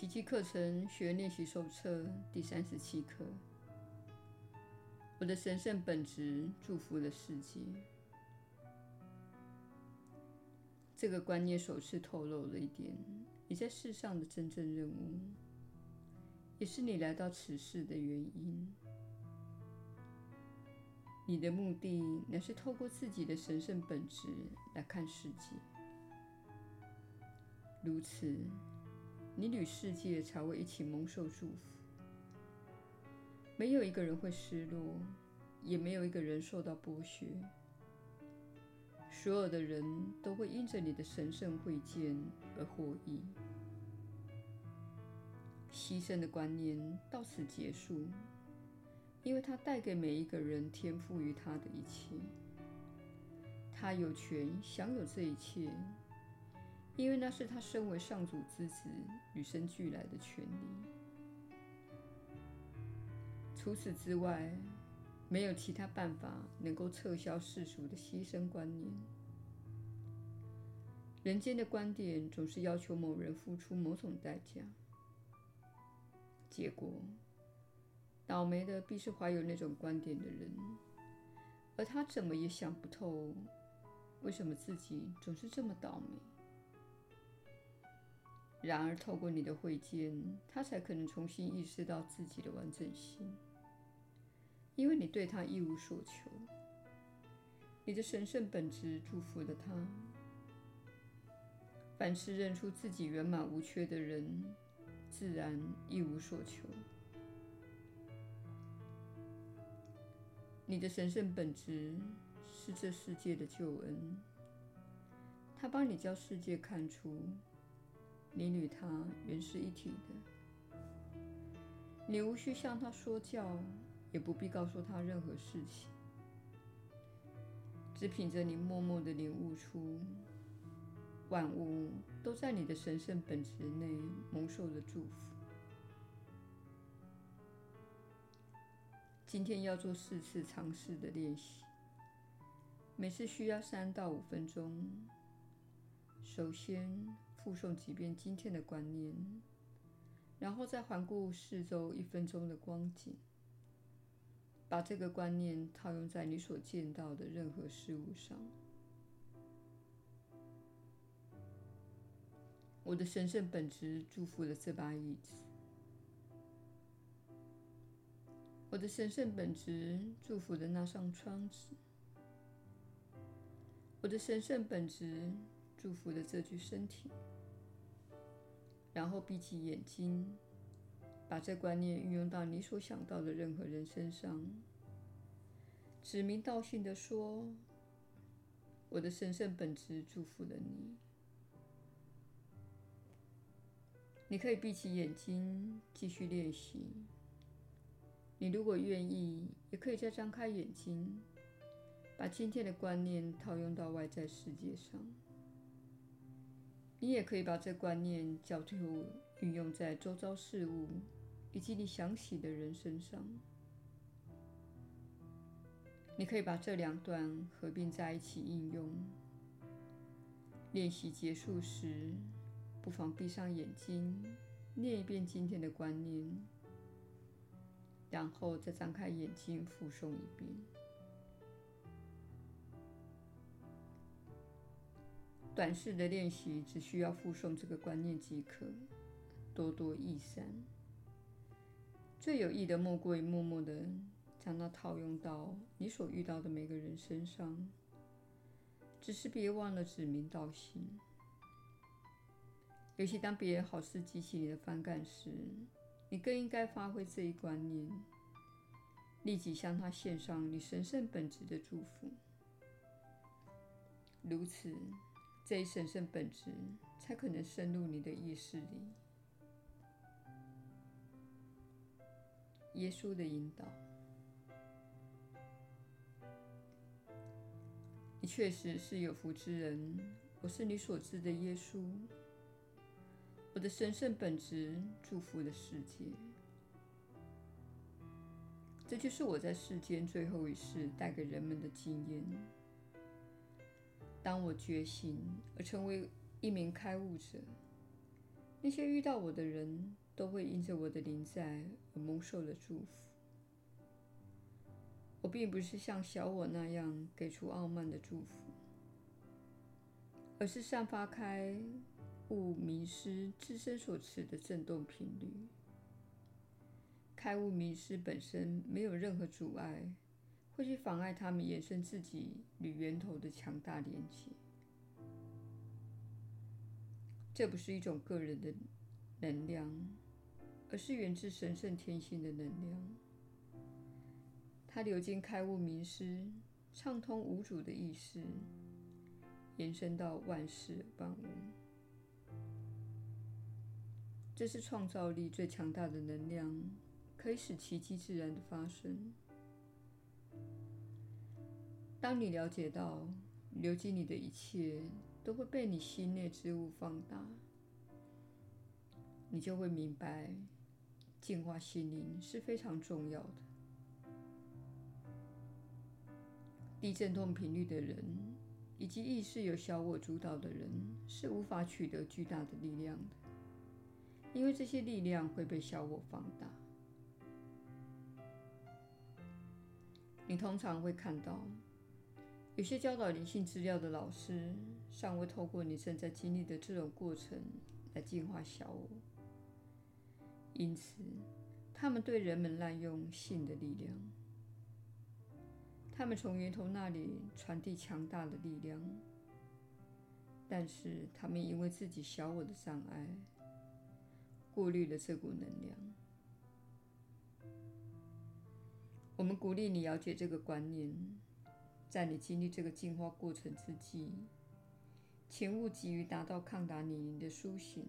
奇迹课程学练习手册第三十七课。我的神圣本质祝福了世界。这个观念首次透露了一点你在世上的真正任务，也是你来到此世的原因。你的目的乃是透过自己的神圣本质来看世界，如此，你与世界才会一起蒙受祝福。没有一个人会失落，也没有一个人受到剥削。所有的人都会因着你的神圣会见而获益。牺牲的观念到此结束。因为他带给每一个人天赋予他的一切，他有权享有这一切，因为那是他身为上主之子与生俱来的权利。除此之外，没有其他办法能够撤销世俗的牺牲观念。人间的观点总是要求某人付出某种代价，结果。倒霉的必是怀有那种观点的人，而他怎么也想不透，为什么自己总是这么倒霉。然而，透过你的慧见，他才可能重新意识到自己的完整性，因为你对他一无所求。你的神圣本质祝福了他。凡是认出自己圆满无缺的人，自然一无所求。你的神圣本质是这世界的救恩，他帮你教世界看出你与他原是一体的。你无需向他说教，也不必告诉他任何事情，只凭着你默默的领悟出，万物都在你的神圣本质内蒙受了祝福。今天要做四次尝试的练习，每次需要三到五分钟。首先复诵几遍今天的观念，然后再环顾四周一分钟的光景，把这个观念套用在你所见到的任何事物上。我的神圣本质祝福了这把椅子。我的神圣本质祝福的那扇窗子，我的神圣本质祝福的这具身体。然后闭起眼睛，把这观念运用到你所想到的任何人身上，指名道姓地说：“我的神圣本质祝福了你。”你可以闭起眼睛继续练习。你如果愿意，也可以再张开眼睛，把今天的观念套用到外在世界上。你也可以把这观念交托运用在周遭事物以及你想起的人身上。你可以把这两段合并在一起应用。练习结束时，不妨闭上眼睛，念一遍今天的观念。然后再张开眼睛，复诵一遍。短视的练习只需要附送这个观念即可，多多益善。最有益的莫过于默默的将它套用到你所遇到的每个人身上。只是别忘了指名道姓，尤其当别人好事激起你的反感时。你更应该发挥这一观念，立即向他献上你神圣本质的祝福。如此，这一神圣本质才可能深入你的意识里。耶稣的引导，你确实是有福之人。我是你所知的耶稣。我的神圣本质祝福了世界，这就是我在世间最后一世带给人们的经验。当我觉醒而成为一名开悟者，那些遇到我的人都会因着我的临在而蒙受了祝福。我并不是像小我那样给出傲慢的祝福，而是散发开悟明师自身所持的振动频率。开悟明师本身没有任何阻碍，会去妨碍他们延伸自己与源头的强大连接。这不是一种个人的能量，而是源自神圣天性的能量。它流经开悟明师，畅通无阻的意识，延伸到万事万物。这是创造力最强大的能量。可以使奇迹自然的发生。当你了解到流经你的一切都会被你心内之物放大，你就会明白，净化心灵是非常重要的。低振动频率的人，以及意识由小我主导的人，是无法取得巨大的力量的，因为这些力量会被小我放大。你通常会看到，有些教导灵性资料的老师尚未透过你正在经历的这种过程来净化小我，因此他们对人们滥用性的力量，他们从源头那里传递强大的力量，但是他们因为自己小我的障碍，过滤了这股能量。我们鼓励你了解这个观念，在你经历这个进化过程之际，请勿急于达到抗达尼尼的苏醒，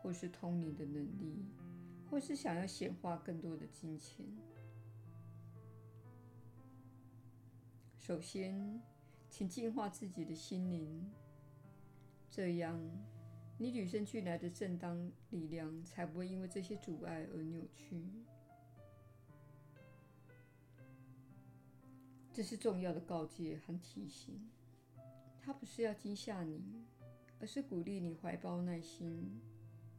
或是通灵的能力，或是想要显化更多的金钱。首先，请净化自己的心灵，这样你与生俱来的正当力量才不会因为这些阻碍而扭曲。这是重要的告诫和提醒，它不是要惊吓你，而是鼓励你怀抱耐心，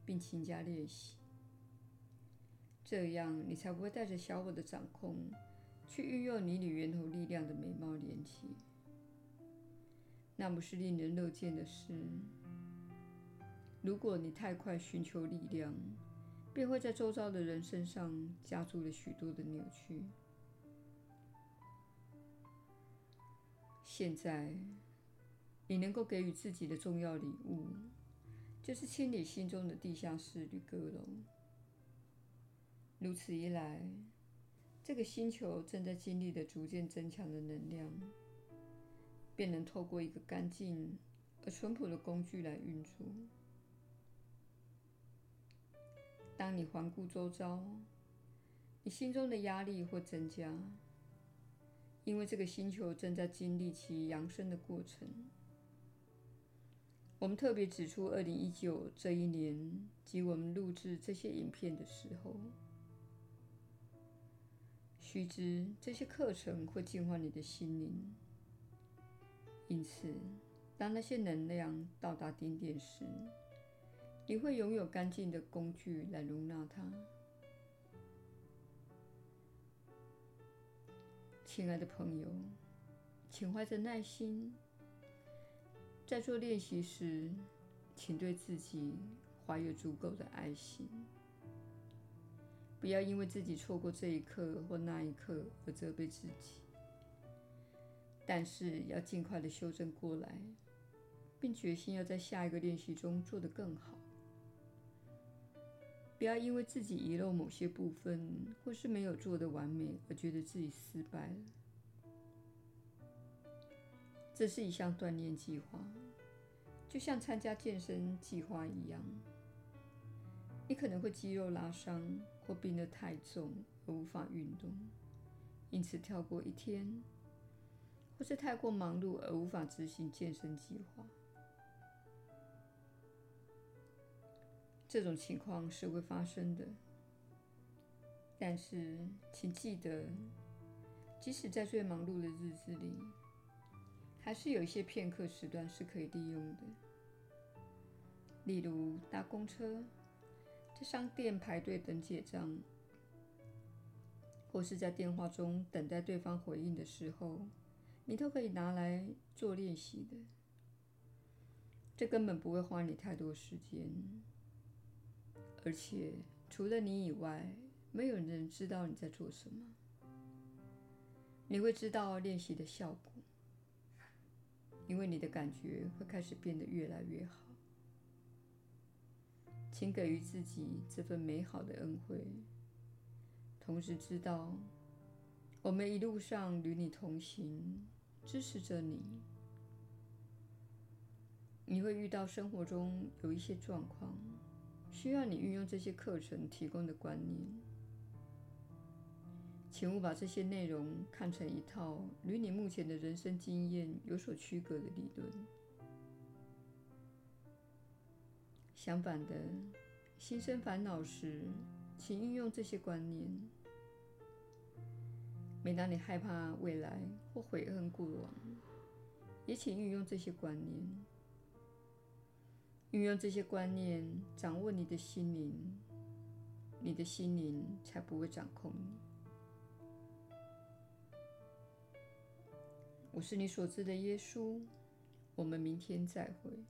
并勤加练习。这样，你才不会带着小我的掌控，去运用你与源头力量的美貌连接。那不是令人乐见的事。如果你太快寻求力量，便会在周遭的人身上加注了许多的扭曲。现在，你能够给予自己的重要礼物，就是清理心中的地下室与阁楼。如此一来，这个星球正在经历的逐渐增强的能量，便能透过一个干净而淳朴的工具来运作。当你环顾周遭，你心中的压力会增加。因为这个星球正在经历其扬升的过程，我们特别指出2019这一年及我们录制这些影片的时候，须知这些课程会净化你的心灵。因此，当那些能量到达顶点时，你会拥有干净的工具来容纳它。亲爱的朋友，请怀着耐心，在做练习时，请对自己怀有足够的爱心，不要因为自己错过这一刻或那一刻而责备自己。但是要尽快的修正过来，并决心要在下一个练习中做得更好。不要因为自己遗漏某些部分，或是没有做得完美，而觉得自己失败了。这是一项锻炼计划，就像参加健身计划一样。你可能会肌肉拉伤，或病得太重而无法运动，因此跳过一天，或是太过忙碌而无法执行健身计划。这种情况是会发生的，但是请记得，即使在最忙碌的日子里，还是有一些片刻时段是可以利用的。例如搭公车、在商店排队等结账，或是在电话中等待对方回应的时候，你都可以拿来做练习的。这根本不会花你太多时间，而且除了你以外，没有人知道你在做什么。你会知道练习的效果，因为你的感觉会开始变得越来越好。请给予自己这份美好的恩惠，同时知道我们一路上与你同行，支持着你。你会遇到生活中有一些状况，需要你运用这些课程提供的观念。请勿把这些内容看成一套与你目前的人生经验有所区隔的理论。相反的，心生烦恼时，请运用这些观念。每当你害怕未来或悔恨过往，也请运用这些观念。运用这些观念，掌握你的心灵，你的心灵才不会掌控你。我是你所知的耶稣，我们明天再会。